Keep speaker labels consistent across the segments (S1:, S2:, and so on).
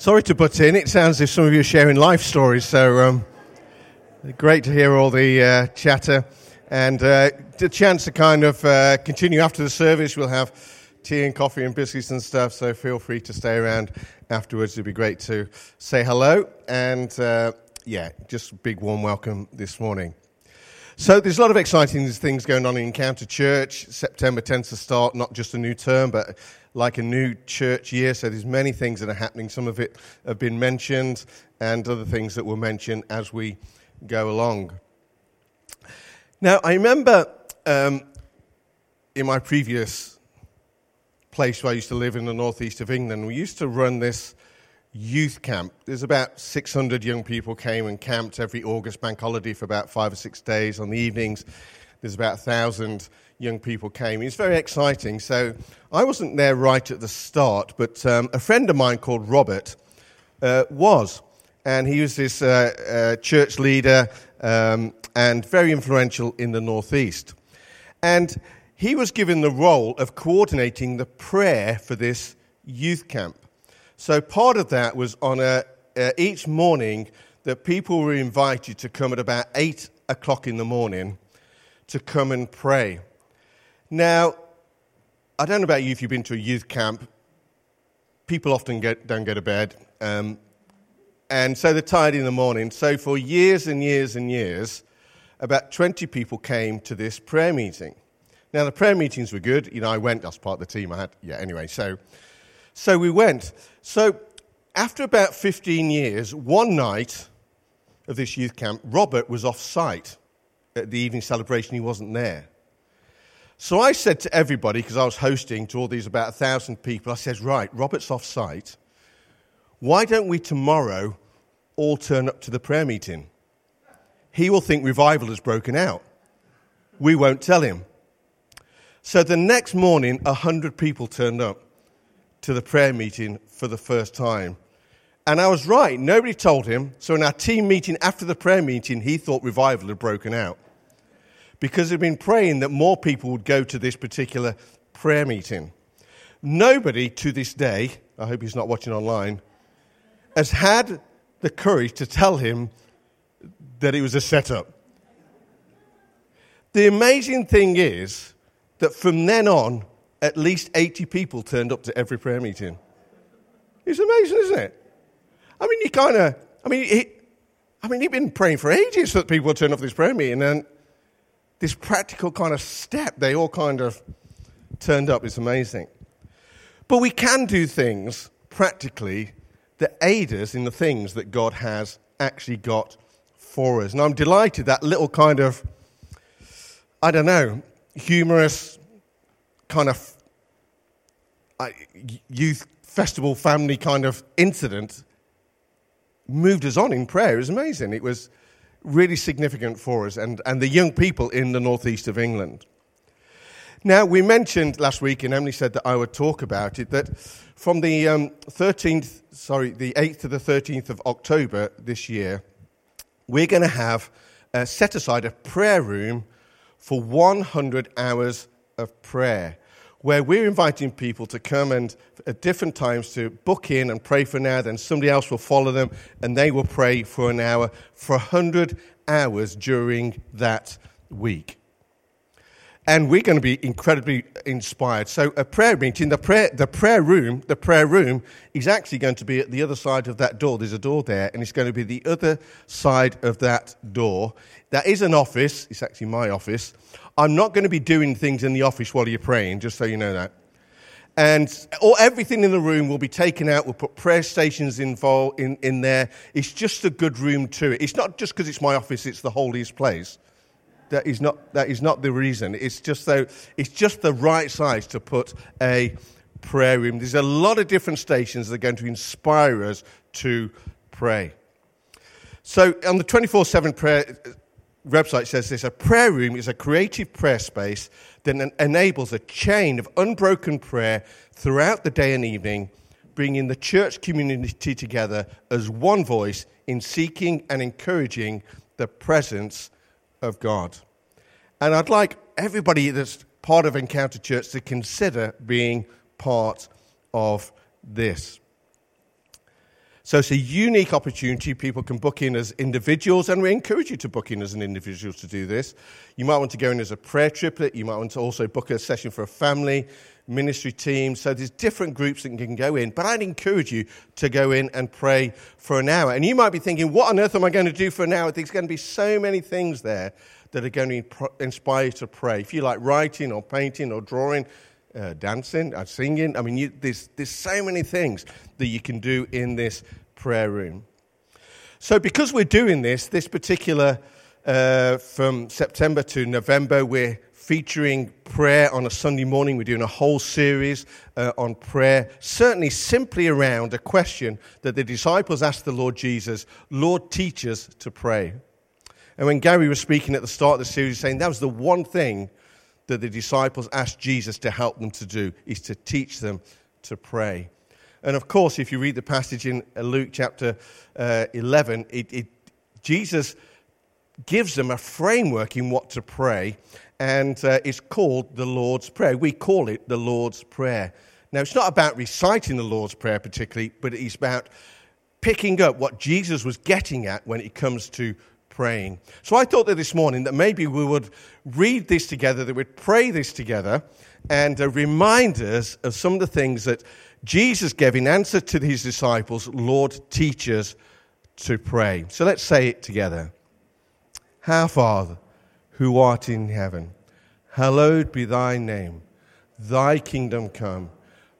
S1: Sorry to butt in. It sounds as if some of you are sharing life stories, so um, great to hear all the uh, chatter and uh, the chance to kind of uh, continue after the service. We'll have tea and coffee and biscuits and stuff, so feel free to stay around afterwards. It'd be great to say hello and, uh, yeah, just a big warm welcome this morning. So there's a lot of exciting things going on in Encounter Church. September tends to start not just a new term, but like a new church year. So there's many things that are happening. Some of it have been mentioned, and other things that will mention as we go along. Now I remember um, in my previous place where I used to live in the northeast of England, we used to run this youth camp. There's about 600 young people came and camped every August bank holiday for about five or six days. On the evenings, there's about 1,000 young people came. It's very exciting. So I wasn't there right at the start, but um, a friend of mine called Robert uh, was. And he was this uh, uh, church leader um, and very influential in the Northeast. And he was given the role of coordinating the prayer for this youth camp. So part of that was on a, uh, each morning that people were invited to come at about 8 o'clock in the morning to come and pray. Now, I don't know about you if you've been to a youth camp. People often get, don't go to bed. Um, and so they're tired in the morning. So for years and years and years, about 20 people came to this prayer meeting. Now, the prayer meetings were good. You know, I went, I was part of the team. I had, yeah, anyway. So so we went. So after about 15 years, one night of this youth camp, Robert was off site at the evening celebration. He wasn't there. So I said to everybody, because I was hosting to all these about a thousand people, I said, right, Robert's off site. Why don't we tomorrow all turn up to the prayer meeting? He will think revival has broken out. We won't tell him. So the next morning, a hundred people turned up to the prayer meeting for the first time. And I was right. Nobody told him. So in our team meeting after the prayer meeting, he thought revival had broken out. Because he'd been praying that more people would go to this particular prayer meeting. Nobody to this day, I hope he's not watching online, has had the courage to tell him that it was a setup. The amazing thing is that from then on, at least 80 people turned up to every prayer meeting. It's amazing, isn't it? I mean, you kind of, I mean, I mean, he'd been praying for ages that people would turn up to this prayer meeting, and this practical kind of step, they all kind of turned up. It's amazing. But we can do things practically that aid us in the things that God has actually got for us. And I'm delighted that little kind of, I don't know, humorous, kind of youth festival family kind of incident moved us on in prayer. It was amazing. It was really significant for us and, and the young people in the northeast of England. Now, we mentioned last week, and Emily said that I would talk about it, that from the um, 13th, sorry, the 8th to the 13th of October this year, we're going to have uh, set aside a prayer room for 100 hours of prayer where we're inviting people to come and at different times to book in and pray for an hour, then somebody else will follow them and they will pray for an hour for 100 hours during that week. And we're going to be incredibly inspired. So, a prayer meeting, the prayer, the prayer room, the prayer room is actually going to be at the other side of that door. There's a door there, and it's going to be the other side of that door. That is an office. It's actually my office. I'm not going to be doing things in the office while you're praying, just so you know that. And all, everything in the room will be taken out. We'll put prayer stations involved in, in there. It's just a good room to it. It's not just because it's my office, it's the holiest place. That is not, that is not the reason. It's just, though, it's just the right size to put a prayer room. There's a lot of different stations that are going to inspire us to pray. So on the 24 7 prayer website says this a prayer room is a creative prayer space that enables a chain of unbroken prayer throughout the day and evening, bringing the church community together as one voice in seeking and encouraging the presence of God. And I'd like everybody that's part of Encounter Church to consider being part of this. So it's a unique opportunity. People can book in as individuals, and we encourage you to book in as an individual to do this. You might want to go in as a prayer triplet. You might want to also book a session for a family, ministry team. So there's different groups that can go in. But I'd encourage you to go in and pray for an hour. And you might be thinking, what on earth am I going to do for an hour? There's going to be so many things there that are going to inspire you to pray. If you like writing or painting or drawing, uh, dancing, uh, singing. I mean, you, there's, there's so many things that you can do in this prayer room. So, because we're doing this, this particular uh, from September to November, we're featuring prayer on a Sunday morning. We're doing a whole series uh, on prayer, certainly simply around a question that the disciples asked the Lord Jesus Lord, teach us to pray. And when Gary was speaking at the start of the series, saying that was the one thing that the disciples asked Jesus to help them to do is to teach them to pray. And of course, if you read the passage in uh, Luke chapter uh, 11, it, it, Jesus gives them a framework in what to pray, and uh, it's called the Lord's Prayer. We call it the Lord's Prayer. Now, it's not about reciting the Lord's Prayer particularly, but it's about picking up what Jesus was getting at when it comes to praying. So I thought that this morning that maybe we would read this together, that we'd pray this together, and uh, remind us of some of the things that Jesus gave in answer to his disciples Lord, teach us to pray. So let's say it together. Our Father, who art in heaven, hallowed be thy name. Thy kingdom come,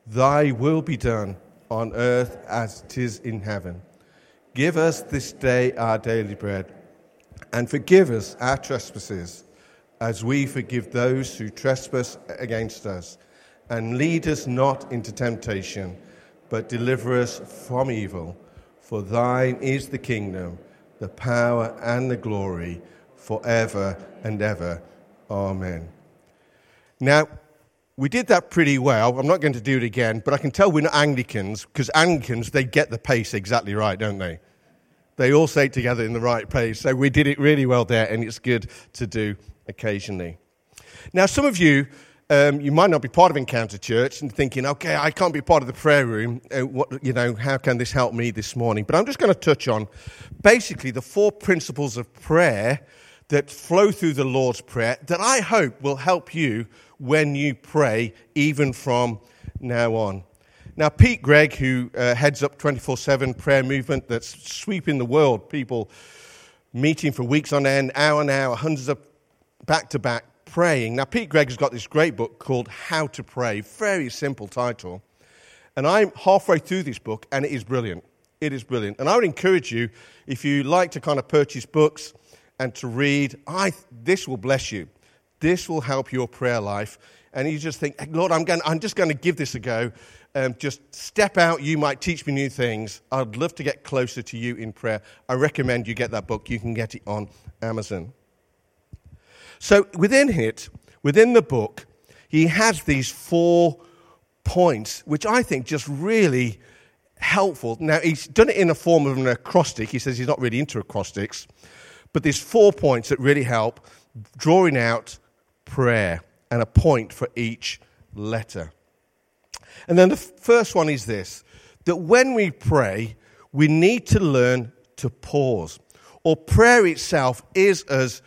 S1: thy will be done on earth as it is in heaven. Give us this day our daily bread and forgive us our trespasses, as we forgive those who trespass against us. And lead us not into temptation, but deliver us from evil. For thine is the kingdom, the power, and the glory, forever and ever. Amen. Now, we did that pretty well. I'm not going to do it again, but I can tell we're not Anglicans, because Anglicans, they get the pace exactly right, don't they? They all say it together in the right place. So we did it really well there, and it's good to do occasionally. Now, some of you, um, you might not be part of Encounter Church and thinking, okay, I can't be part of the prayer room. Uh, what, you know, how can this help me this morning? But I'm just going to touch on basically the four principles of prayer that flow through the Lord's Prayer that I hope will help you when you pray, even from now on. Now, Pete Greig, who uh, heads up 24 7 prayer movement that's sweeping the world, people meeting for weeks on end, hour and hour, hundreds of back to back praying. Now, Pete Greig has got this great book called How to Pray, very simple title. And I'm halfway through this book, and it is brilliant. It is brilliant. And I would encourage you, if you like to kind of purchase books and to read, I, this will bless you. This will help your prayer life. And you just think, Lord, I'm, going, I'm just going to give this a go um, just step out. You might teach me new things. I'd love to get closer to you in prayer. I recommend you get that book. You can get it on Amazon. So within it, within the book, he has these four points, which I think just really helpful. Now, he's done it in a form of an acrostic. He says he's not really into acrostics, but there's four points that really help drawing out prayer and a point for each letter. And then the first one is this that when we pray, we need to learn to pause. Or prayer itself is as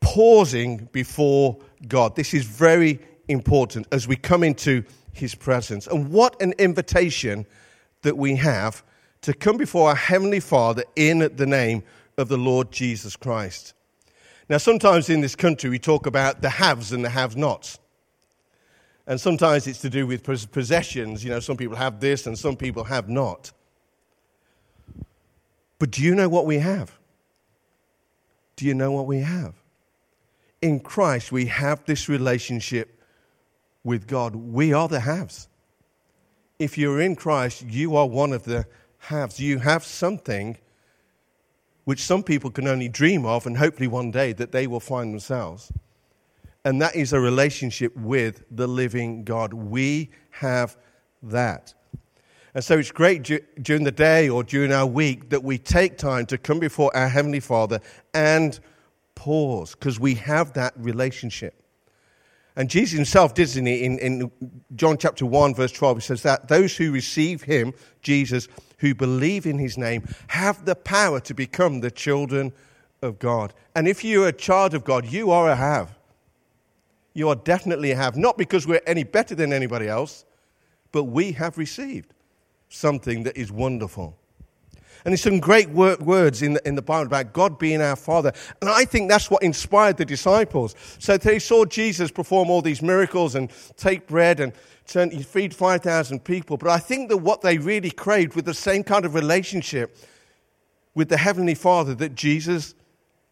S1: pausing before God. This is very important as we come into His presence. And what an invitation that we have to come before our Heavenly Father in the name of the Lord Jesus Christ. Now, sometimes in this country we talk about the haves and the have nots. And sometimes it's to do with possessions. You know, some people have this and some people have not. But do you know what we have? Do you know what we have? In Christ, we have this relationship with God. We are the haves. If you're in Christ, you are one of the haves. You have something which some people can only dream of, and hopefully one day that they will find themselves and that is a relationship with the living God. We have that. And so it's great during the day or during our week that we take time to come before our Heavenly Father and pause because we have that relationship. And Jesus himself did in, in, in John chapter 1, verse 12, he says that those who receive him, Jesus, who believe in his name, have the power to become the children of God. And if you're a child of God, you are a have. You are definitely have. Not because we're any better than anybody else, but we have received something that is wonderful. And there's some great words in the, in the Bible about God being our Father. And I think that's what inspired the disciples. So they saw Jesus perform all these miracles and take bread and turn, feed 5,000 people. But I think that what they really craved was the same kind of relationship with the Heavenly Father that Jesus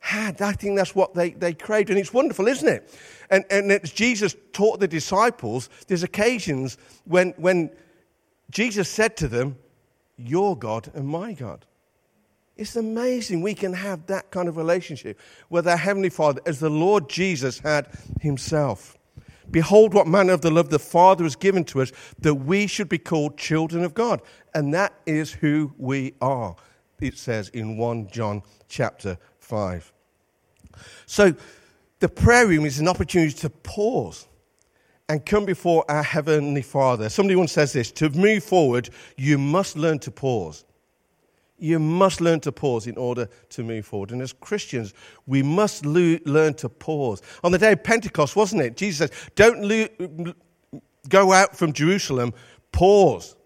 S1: had. I think that's what they, they craved. And it's wonderful, isn't it? And, and as Jesus taught the disciples, there's occasions when, when Jesus said to them, your God and my God. It's amazing we can have that kind of relationship with our Heavenly Father as the Lord Jesus had Himself. Behold, what manner of the love the Father has given to us that we should be called children of God. And that is who we are, it says in 1 John chapter 5. So, the prayer room is an opportunity to pause and come before our Heavenly Father. Somebody once says this to move forward, you must learn to pause. You must learn to pause in order to move forward. And as Christians, we must lo- learn to pause. On the day of Pentecost, wasn't it? Jesus says, Don't lo- go out from Jerusalem, pause.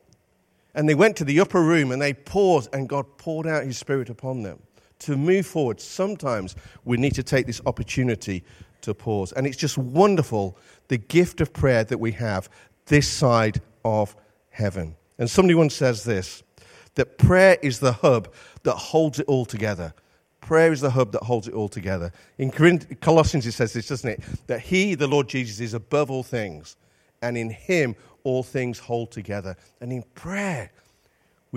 S1: And they went to the upper room and they paused, and God poured out His Spirit upon them. To move forward, sometimes we need to take this opportunity to pause. And it's just wonderful the gift of prayer that we have this side of heaven. And somebody once says this that prayer is the hub that holds it all together. Prayer is the hub that holds it all together. In Colossians, it says this, doesn't it? That He, the Lord Jesus, is above all things, and in Him all things hold together. And in prayer,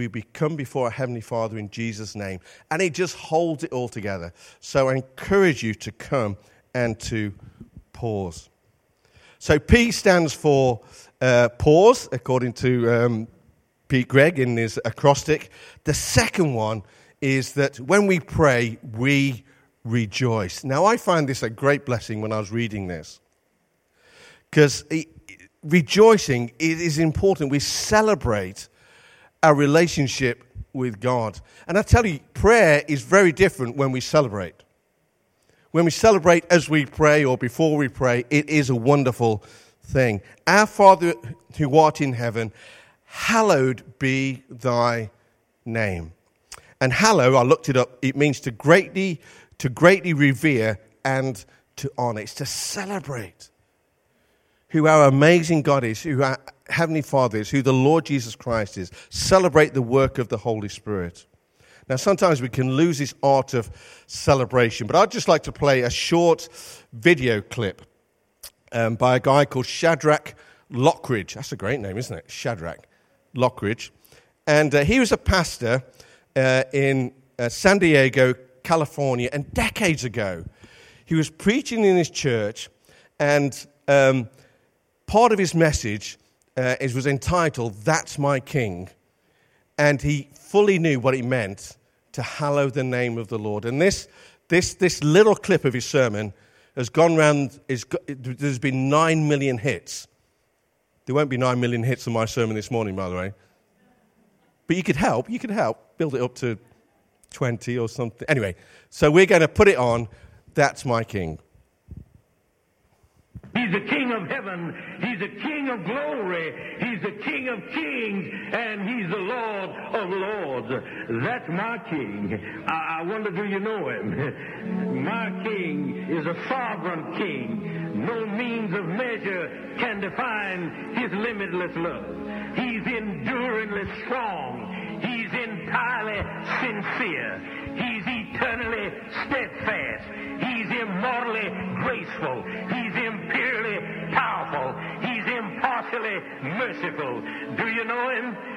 S1: we come before our Heavenly Father in Jesus' name, and He just holds it all together. So I encourage you to come and to pause. So P stands for uh, pause, according to um, Pete Greig in his acrostic. The second one is that when we pray, we rejoice. Now, I find this a great blessing when I was reading this because rejoicing is important. We celebrate our relationship with God. And I tell you, prayer is very different when we celebrate when we celebrate as we pray or before we pray, it is a wonderful thing. Our Father who art in heaven, hallowed be thy name. And hallow, I looked it up, it means to greatly, to greatly revere and to honor. It's to celebrate who our amazing God is, who our Heavenly Father is, who the Lord Jesus Christ is. Celebrate the work of the Holy Spirit. Now, sometimes we can lose this art of celebration, but I'd just like to play a short video clip um, by a guy called Shadrach Lockridge. That's a great name, isn't it? Shadrach Lockridge. And uh, he was a pastor uh, in uh, San Diego, California, and decades ago, he was preaching in his church, and um, part of his message uh, it was entitled, That's My King. And he fully knew what it meant to hallow the name of the Lord. And this, this, this little clip of his sermon has gone around, there's been nine million hits. There won't be nine million hits on my sermon this morning, by the way. But you could help, you could help build it up to 20 or something. Anyway, so we're going to put it on. That's my king.
S2: He's the King of heaven. He's the King of glory. He's the King of kings. And He's the Lord of lords. That's my King. I, I wonder, do you know Him? my King is a sovereign King. No means of measure can define His limitless love. He's enduringly strong. He's entirely sincere. He's eternally steadfast. He's immortally graceful. He's imperially powerful. He's impartially merciful. Do you know him?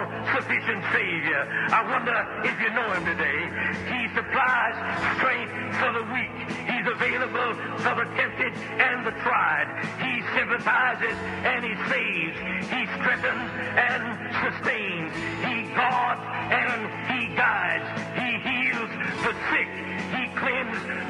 S2: all-sufficient Savior. I wonder if you know him today. He supplies strength for the weak. He's available for the tempted and the tried. He sympathizes and he saves. He strengthens and sustains. He guards and he guides. He heals the sick. He cleanses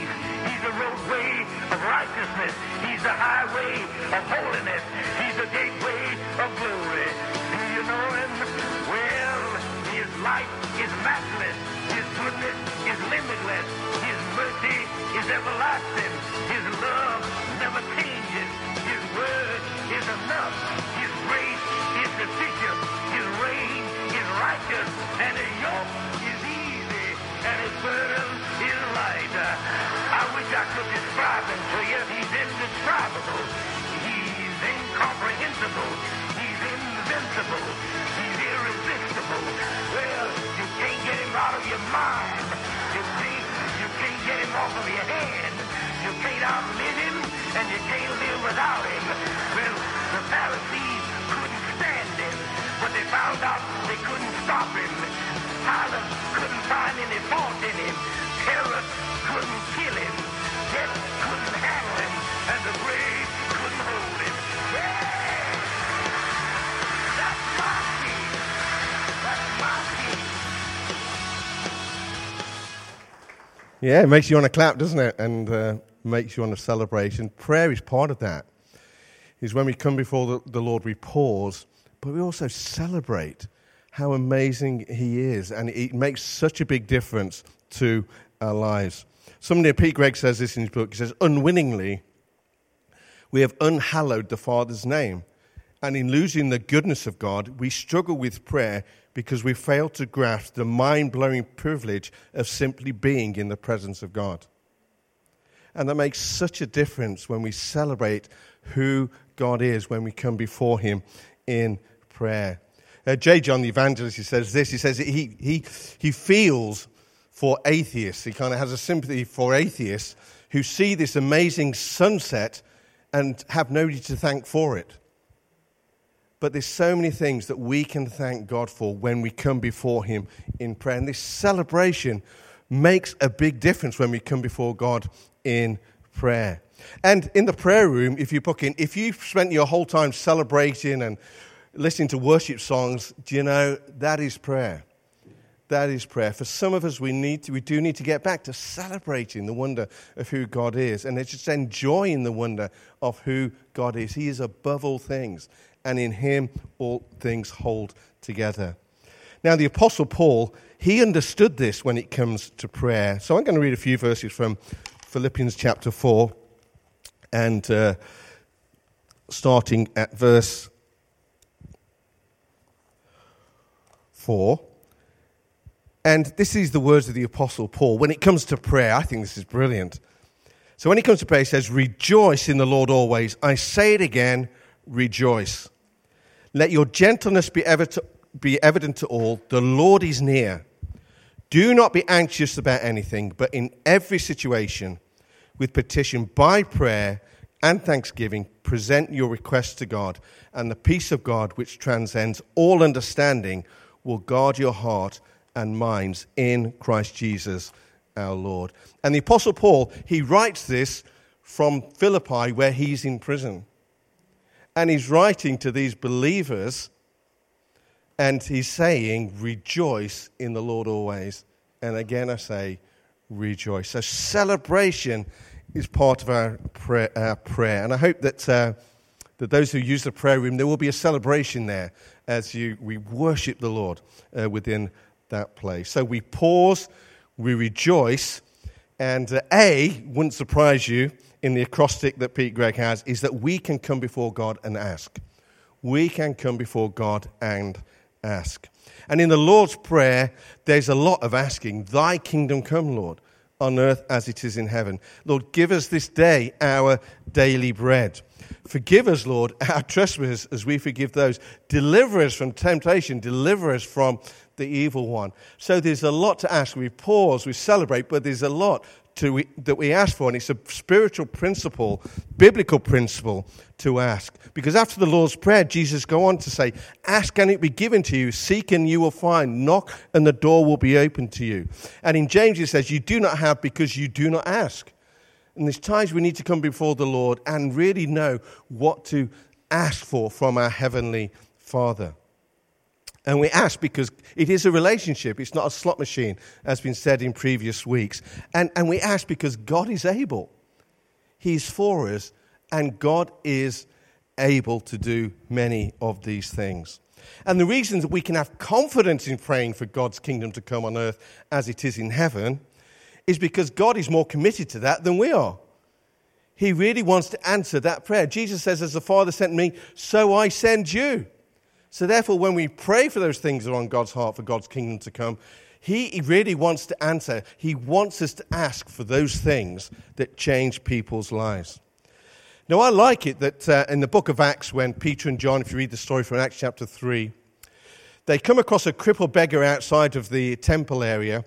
S2: The roadway of righteousness. He's the highway of holiness. He's the gateway of glory. Do you know him? Well, his light is matchless. His goodness is limitless. His mercy is everlasting. His love never changes. His word is enough. His grace is sufficient. His reign is righteous. And his yoke is easy. And his burden is light. Describe him to you. He's indescribable. He's incomprehensible. He's invincible. He's irresistible. Well, you can't get him out of your mind. You can't, you can't get him off of your head. You can't outlive him, and you can't live without him. Well, the Pharisees couldn't stand him, but they found out they couldn't stop him. Pilate couldn't find any fault in him. Herod couldn't kill him. Yeah!
S1: It makes you want to clap, doesn't it? And uh, makes you want to celebrate. And prayer is part of that. Is when we come before the, the Lord, we pause, but we also celebrate how amazing He is. And it makes such a big difference to our lives. Somebody, Pete Greig says this in his book. He says, unwittingly, we have unhallowed the Father's name. And in losing the goodness of God, we struggle with prayer because we fail to grasp the mind blowing privilege of simply being in the presence of God. And that makes such a difference when we celebrate who God is when we come before Him in prayer. Uh, J. John the Evangelist he says this he says he, he, he feels for atheists, he kind of has a sympathy for atheists who see this amazing sunset and have nobody to thank for it. But there's so many things that we can thank God for when we come before Him in prayer. And this celebration makes a big difference when we come before God in prayer. And in the prayer room, if you book in, if you've spent your whole time celebrating and listening to worship songs, do you know that is prayer? That is prayer. For some of us, we, need to, we do need to get back to celebrating the wonder of who God is and it's just enjoying the wonder of who God is. He is above all things, and in Him all things hold together. Now, the Apostle Paul, he understood this when it comes to prayer. So I'm going to read a few verses from Philippians chapter 4 and uh, starting at verse 4. And this is the words of the Apostle Paul. When it comes to prayer, I think this is brilliant. So when it comes to prayer, he says, Rejoice in the Lord always. I say it again, rejoice. Let your gentleness be, ever to, be evident to all. The Lord is near. Do not be anxious about anything, but in every situation, with petition by prayer and thanksgiving, present your requests to God, and the peace of God, which transcends all understanding, will guard your heart and minds in Christ Jesus our Lord. And the Apostle Paul, he writes this from Philippi, where he's in prison. And he's writing to these believers, And he's saying, rejoice in the Lord always. And again, I say, rejoice. So celebration is part of our prayer. Our prayer. And I hope that, uh, that those who use the prayer room, there will be a celebration there as you, we worship the Lord uh, within that place. So we pause, we rejoice, and uh, A, wouldn't surprise you in the acrostic that Pete Greig has, is that we can come before God and ask. We can come before God and ask. And in the Lord's Prayer, there's a lot of asking. Thy kingdom come, Lord, on earth as it is in heaven. Lord, give us this day our daily bread. Forgive us, Lord, our trespasses as we forgive those. Deliver us from temptation. Deliver us from the evil one. So there's a lot to ask. We pause, we celebrate, but there's a lot to, that we ask for, and it's a spiritual principle, biblical principle to ask. Because after the Lord's Prayer, Jesus go on to say, Ask and it be given to you, seek and you will find, knock and the door will be open to you. And in James it says, You do not have because you do not ask. And there's times we need to come before the Lord and really know what to ask for from our Heavenly Father. And we ask because it is a relationship. It's not a slot machine, as has been said in previous weeks. And, and we ask because God is able. He's for us, and God is able to do many of these things. And the reason that we can have confidence in praying for God's kingdom to come on earth as it is in heaven is because God is more committed to that than we are. He really wants to answer that prayer. Jesus says, As the Father sent me, so I send you. So, therefore, when we pray for those things that are on God's heart for God's kingdom to come, He really wants to answer. He wants us to ask for those things that change people's lives. Now, I like it that uh, in the book of Acts, when Peter and John, if you read the story from Acts chapter 3, they come across a crippled beggar outside of the temple area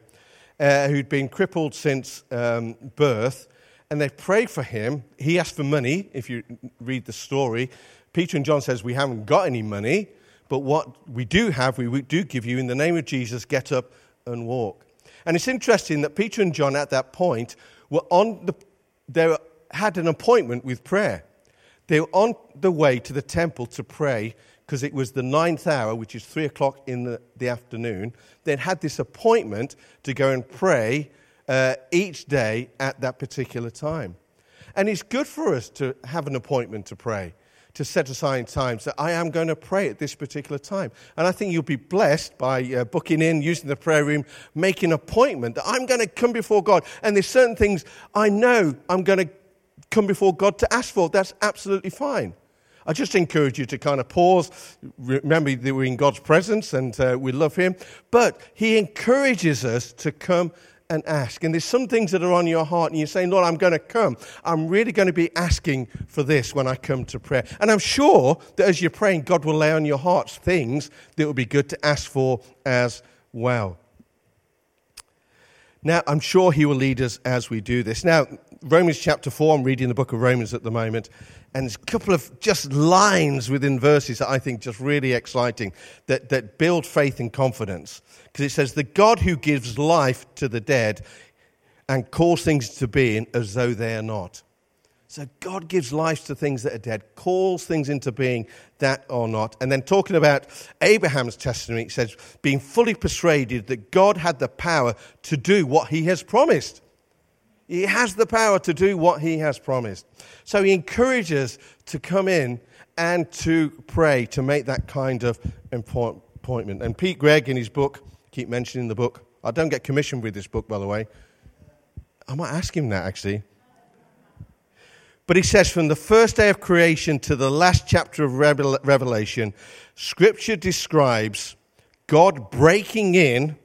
S1: uh, who'd been crippled since um, birth, and they pray for him. He asked for money, if you read the story. Peter and John says, We haven't got any money. But what we do have, we do give you in the name of Jesus, get up and walk. And it's interesting that Peter and John at that point were on the, they had an appointment with prayer. They were on the way to the temple to pray because it was the ninth hour, which is three o'clock in the, the afternoon. They'd had this appointment to go and pray uh, each day at that particular time. And it's good for us to have an appointment to pray to set aside times that I am going to pray at this particular time. And I think you'll be blessed by uh, booking in, using the prayer room, making an appointment that I'm going to come before God. And there's certain things I know I'm going to come before God to ask for. That's absolutely fine. I just encourage you to kind of pause. Remember that we're in God's presence and uh, we love Him. But He encourages us to come and ask. And there's some things that are on your heart, and you're saying, Lord, I'm going to come. I'm really going to be asking for this when I come to prayer. And I'm sure that as you're praying, God will lay on your hearts things that would be good to ask for as well. Now, I'm sure He will lead us as we do this. Now, Romans chapter 4, I'm reading the book of Romans at the moment, and there's a couple of just lines within verses that I think just really exciting that, that build faith and confidence because it says, The God who gives life to the dead and calls things to being as though they are not. So God gives life to things that are dead, calls things into being that are not. And then talking about Abraham's testimony, it says, being fully persuaded that God had the power to do what he has promised. He has the power to do what he has promised. So he encourages to come in and to pray, to make that kind of appointment. And Pete Greig, in his book, keep mentioning the book. I don't get commissioned with this book, by the way. I might ask him that actually. But he says, from the first day of creation to the last chapter of Revelation, Scripture describes God breaking in,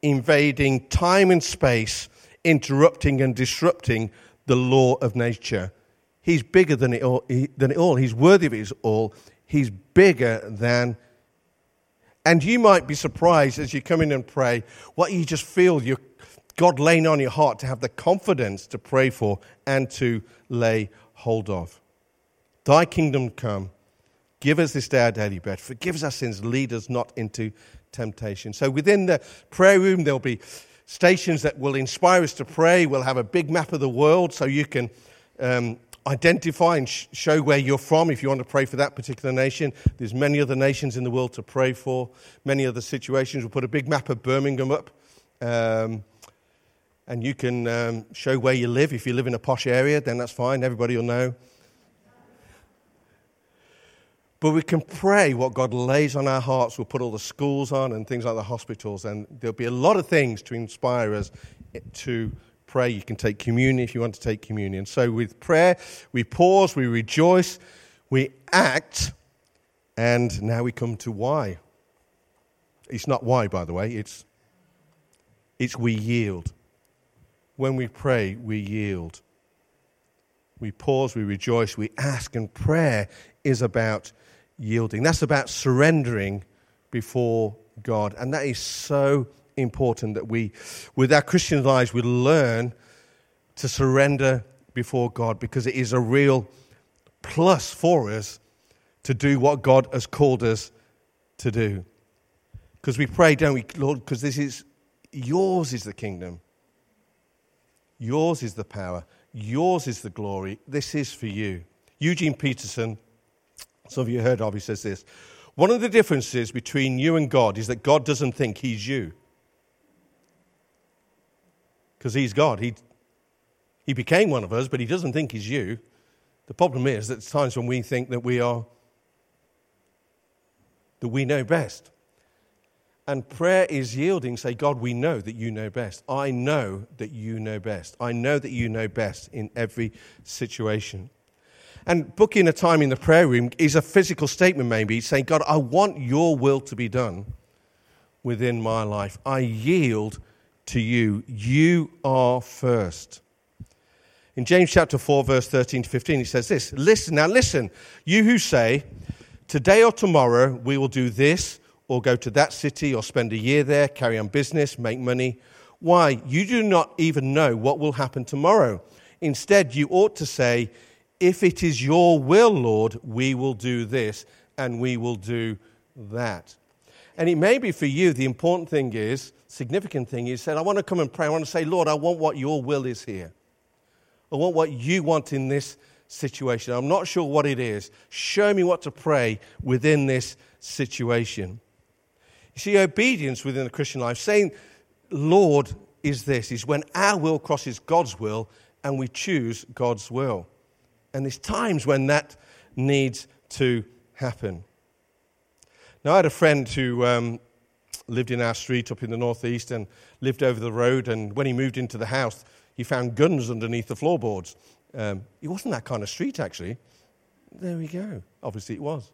S1: invading time and space, interrupting and disrupting the law of nature. He's bigger than it all. Than it all. He's worthy of it all. He's bigger than and you might be surprised as you come in and pray what you just feel you, God laying on your heart to have the confidence to pray for and to lay hold of. Thy kingdom come. Give us this day our daily bread. Forgive us our sins. Lead us not into temptation. So within the prayer room, there'll be stations that will inspire us to pray. We'll have a big map of the world so you can um, identify and sh- show where you're from if you want to pray for that particular nation. There's many other nations in the world to pray for, many other situations. We'll put a big map of Birmingham up. Um, and you can um, show where you live. If you live in a posh area, then that's fine. Everybody will know. But we can pray what God lays on our hearts. We'll put all the schools on and things like the hospitals, and there'll be a lot of things to inspire us to pray. You can take communion if you want to take communion. So, with prayer, we pause, we rejoice, we act, and now we come to why. It's not why, by the way, it's, it's we yield. When we pray, we yield. We pause, we rejoice, we ask, and prayer is about yielding. That's about surrendering before God. And that is so important that we, with our Christian lives, we learn to surrender before God because it is a real plus for us to do what God has called us to do. Because we pray, don't we, Lord, because this is yours is the kingdom, yours is the power, yours is the glory. This is for you. Eugene Peterson some of you heard of, he says this. One of the differences between you and God is that God doesn't think he's you. Because he's God. He, he became one of us, but he doesn't think he's you. The problem is that times when we think that we are, that we know best. And prayer is yielding, say, God, we know that you know best. I know that you know best. I know that you know best in every situation. And booking a time in the prayer room is a physical statement, maybe, saying, God, I want your will to be done within my life. I yield to you. You are first. In James chapter 4, verse 13 to 15, he says this Listen, now listen, you who say, Today or tomorrow we will do this, or go to that city, or spend a year there, carry on business, make money. Why? You do not even know what will happen tomorrow. Instead, you ought to say, if it is your will, Lord, we will do this and we will do that. And it may be for you, the important thing is, significant thing is, said, I want to come and pray. I want to say, Lord, I want what your will is here. I want what you want in this situation. I'm not sure what it is. Show me what to pray within this situation. You see, obedience within the Christian life, saying, Lord, is this, is when our will crosses God's will and we choose God's will. And there's times when that needs to happen. Now, I had a friend who um, lived in our street up in the northeast and lived over the road. And when he moved into the house, he found guns underneath the floorboards. Um, it wasn't that kind of street, actually. There we go. Obviously, it was.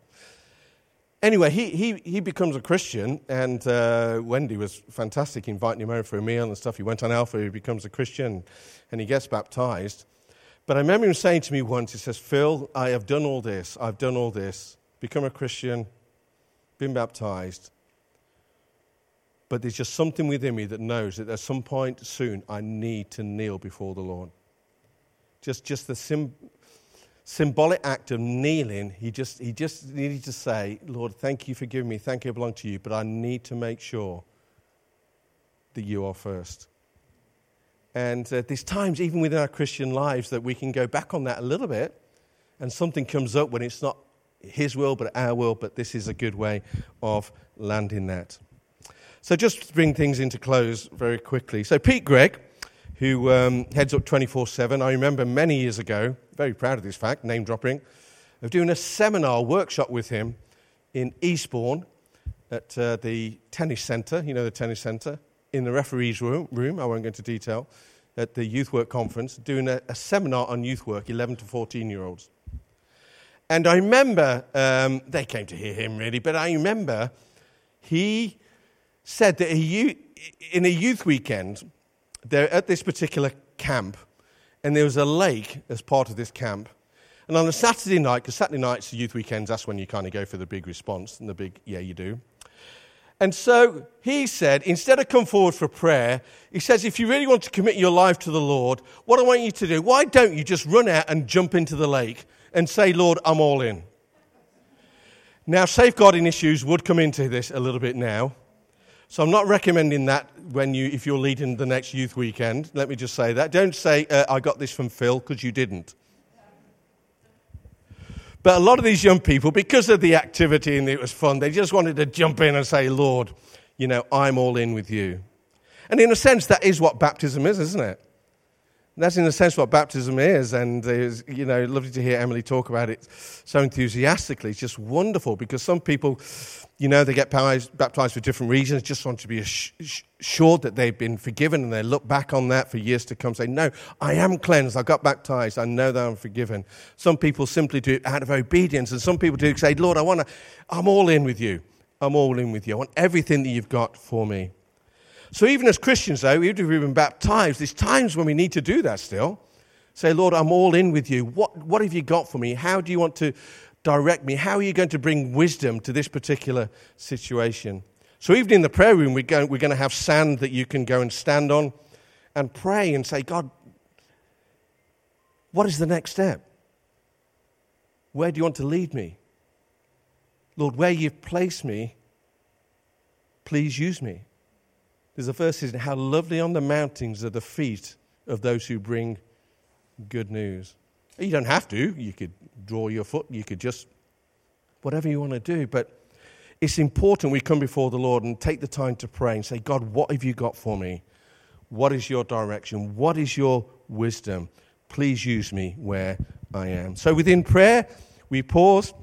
S1: Anyway, he, he, he becomes a Christian, and uh, Wendy was fantastic inviting him over for a meal and stuff. He went on Alpha, he becomes a Christian, and he gets baptized. But I remember him saying to me once, he says, Phil, I have done all this. I've done all this. Become a Christian, been baptized. But there's just something within me that knows that at some point soon I need to kneel before the Lord. Just, just the sim- symbolic act of kneeling, he just, he just needed to say, Lord, thank you for giving me, thank you, I belong to you, but I need to make sure that you are first. And uh, there's times, even within our Christian lives, that we can go back on that a little bit, and something comes up when it's not His will, but our will, but this is a good way of landing that. So, just to bring things into close very quickly. So, Pete Greig, who um, heads up 24 7, I remember many years ago, very proud of this fact, name dropping, of doing a seminar workshop with him in Eastbourne at uh, the tennis centre, you know, the tennis centre, in the referees' room, room, I won't go into detail, at the Youth Work Conference doing a, a seminar on youth work, 11 to 14 year olds. And I remember, um, they came to hear him really, but I remember he said that he, in a youth weekend, they're at this particular camp, and there was a lake as part of this camp. And on a Saturday night, because Saturday nights, are youth weekends, that's when you kind of go for the big response and the big, yeah, you do. And so he said, instead of come forward for prayer, he says, if you really want to commit your life to the Lord, what I want you to do, why don't you just run out and jump into the lake and say, Lord, I'm all in? Now, safeguarding issues would come into this a little bit now. So I'm not recommending that when you, if you're leading the next youth weekend. Let me just say that. Don't say, uh, I got this from Phil, because you didn't. But a lot of these young people, because of the activity and it was fun, they just wanted to jump in and say, Lord, you know, I'm all in with you. And in a sense, that is what baptism is, isn't it? That's in a sense what baptism is, and it's you know lovely to hear Emily talk about it so enthusiastically. It's just wonderful because some people, you know, they get baptized for different reasons, just want to be assured that they've been forgiven, and they look back on that for years to come, say, "No, I am cleansed. I got baptized. I know that I'm forgiven." Some people simply do it out of obedience, and some people do say, "Lord, I want to. I'm all in with you. I'm all in with you. I want everything that you've got for me." So, even as Christians, though, even if we've been baptized, there's times when we need to do that still. Say, Lord, I'm all in with you. What, what have you got for me? How do you want to direct me? How are you going to bring wisdom to this particular situation? So, even in the prayer room, we're going, we're going to have sand that you can go and stand on and pray and say, God, what is the next step? Where do you want to lead me? Lord, where you've placed me, please use me. There's a verse says, How lovely on the mountains are the feet of those who bring good news. You don't have to. You could draw your foot. You could just, whatever you want to do. But it's important we come before the Lord and take the time to pray and say, God, what have you got for me? What is your direction? What is your wisdom? Please use me where I am. So within prayer, we pause,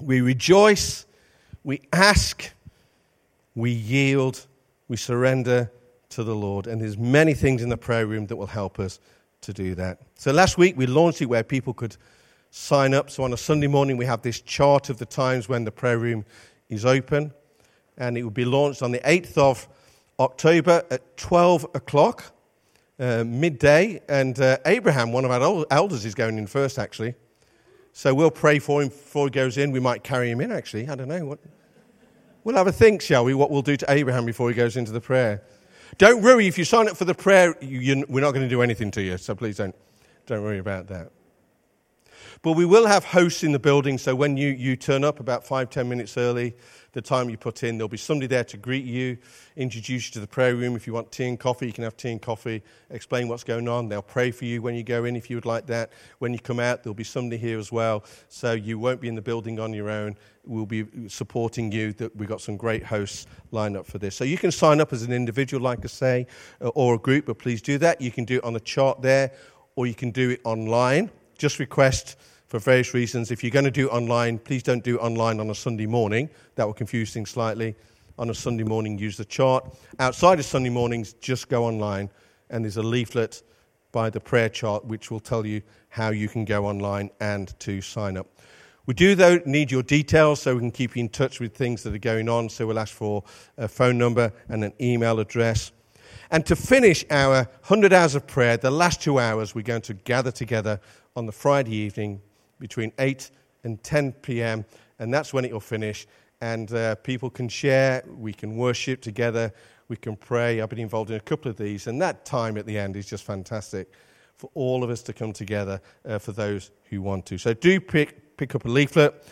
S1: we rejoice, we ask, we yield, we surrender to the Lord. And there's many things in the prayer room that will help us to do that. So last week we launched it where people could sign up. So on a Sunday morning we have this chart of the times when the prayer room is open. And it will be launched on the 8th of October at 12 o'clock, uh, midday. And uh, Abraham, one of our elders, is going in first, actually. So we'll pray for him before he goes in. We might carry him in, actually. I don't know. What, We'll have a think, shall we, what we'll do to Abraham before he goes into the prayer. Don't worry, if you sign up for the prayer, you, we're not going to do anything to you, so please don't, don't worry about that. But we will have hosts in the building, so when you, you turn up about five, ten minutes early, the time you put in. There'll be somebody there to greet you, introduce you to the prayer room. If you want tea and coffee, you can have tea and coffee, explain what's going on. They'll pray for you when you go in if you would like that. When you come out, there'll be somebody here as well. So you won't be in the building on your own. We'll be supporting you. That we've got some great hosts lined up for this. So you can sign up as an individual, like I say, uh, or a group, but please do that. You can do it on the chart there, or you can do it online. Just request for various reasons. If you're going to do online, please don't do online on a Sunday morning. That will confuse things slightly. On a Sunday morning, use the chart. Outside of Sunday mornings, just go online, and there's a leaflet by the prayer chart which will tell you how you can go online and to sign up. We do, though, need your details so we can keep you in touch with things that are going on. So we'll ask for a phone number and an email address. And to finish our 100 hours of prayer, the last two hours, we're going to gather together on the Friday evening between 8 and 10 p.m., and that's when it will finish. And uh, people can share, we can worship together, we can pray. I've been involved in a couple of these, and that time at the end is just fantastic for all of us to come together uh, for those who want to. So do pick, pick up a leaflet.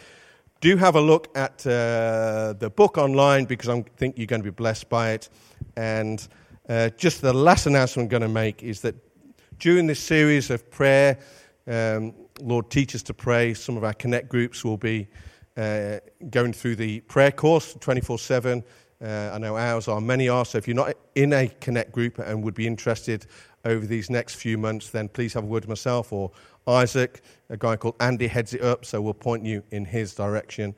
S1: Do have a look at uh, the book online because I think you're going to be blessed by it. And uh, just the last announcement I'm going to make is that during this series of prayer, um, Lord, teach us to pray. Some of our connect groups will be uh, going through the prayer course 24 7. Uh, I know ours are, many are. So if you're not in a connect group and would be interested over these next few months, then please have a word with myself or Isaac. A guy called Andy heads it up, so we'll point you in his direction.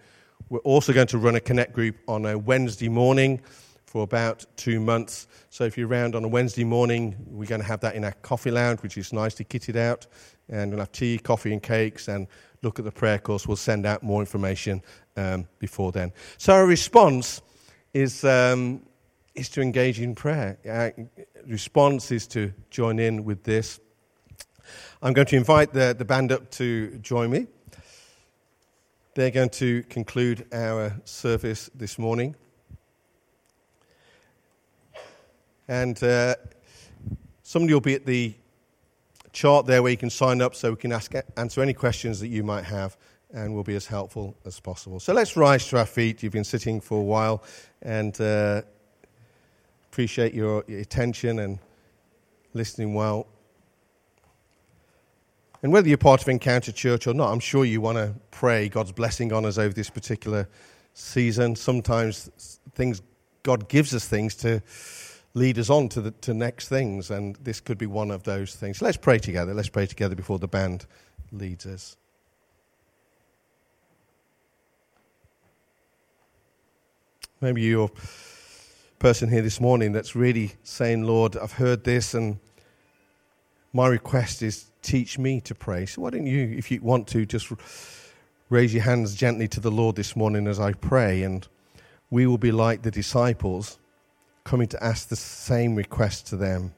S1: We're also going to run a connect group on a Wednesday morning for about two months. So if you're around on a Wednesday morning, we're going to have that in our coffee lounge, which is nicely kitted out and we'll have tea, coffee, and cakes, and look at the prayer course. We'll send out more information um, before then. So our response is um, is to engage in prayer. Our response is to join in with this. I'm going to invite the, the band up to join me. They're going to conclude our service this morning. And uh, somebody will be at the chart there where you can sign up so we can ask, answer any questions that you might have and we'll be as helpful as possible. So let's rise to our feet. You've been sitting for a while and uh, appreciate your, your attention and listening well. And whether you're part of Encounter Church or not, I'm sure you want to pray God's blessing on us over this particular season. Sometimes things, God gives us things to lead us on to the to next things, and this could be one of those things. Let's pray together. Let's pray together before the band leads us. Maybe you're a person here this morning that's really saying, Lord, I've heard this, and my request is teach me to pray. So why don't you, if you want to, just raise your hands gently to the Lord this morning as I pray, and we will be like the disciples coming to ask the same request to them.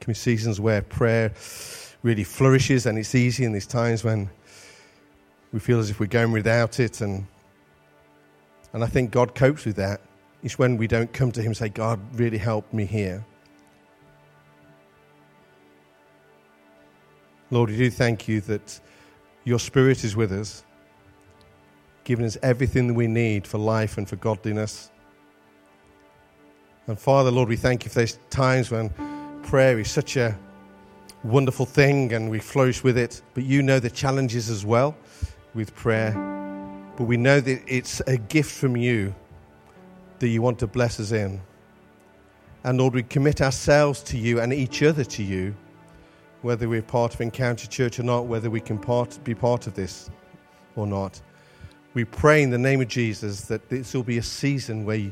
S1: Can be seasons where prayer really flourishes and it's easy, and there's times when we feel as if we're going without it. And, and I think God copes with that. It's when we don't come to Him and say, God, really help me here. Lord, we do thank you that your Spirit is with us, giving us everything that we need for life and for godliness. And Father, Lord, we thank you for those times when prayer is such a wonderful thing and we flourish with it, but you know the challenges as well with prayer. But we know that it's a gift from you that you want to bless us in. And Lord, we commit ourselves to you and each other to you whether we're part of Encounter Church or not, whether we can part, be part of this or not. We pray in the name of Jesus that this will be a season where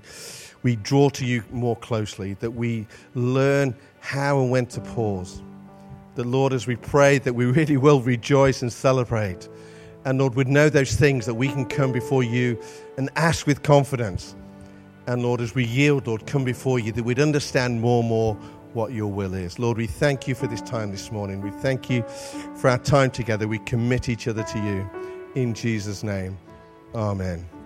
S1: we draw to you more closely, that we learn how and when to pause. That, Lord, as we pray, that we really will rejoice and celebrate. And, Lord, we know those things that we can come before you and ask with confidence. And, Lord, as we yield, Lord, come before you, that we'd understand more and more what your will is. Lord, we thank you for this time this morning. We thank you for our time together. We commit each other to you. In Jesus' name, amen.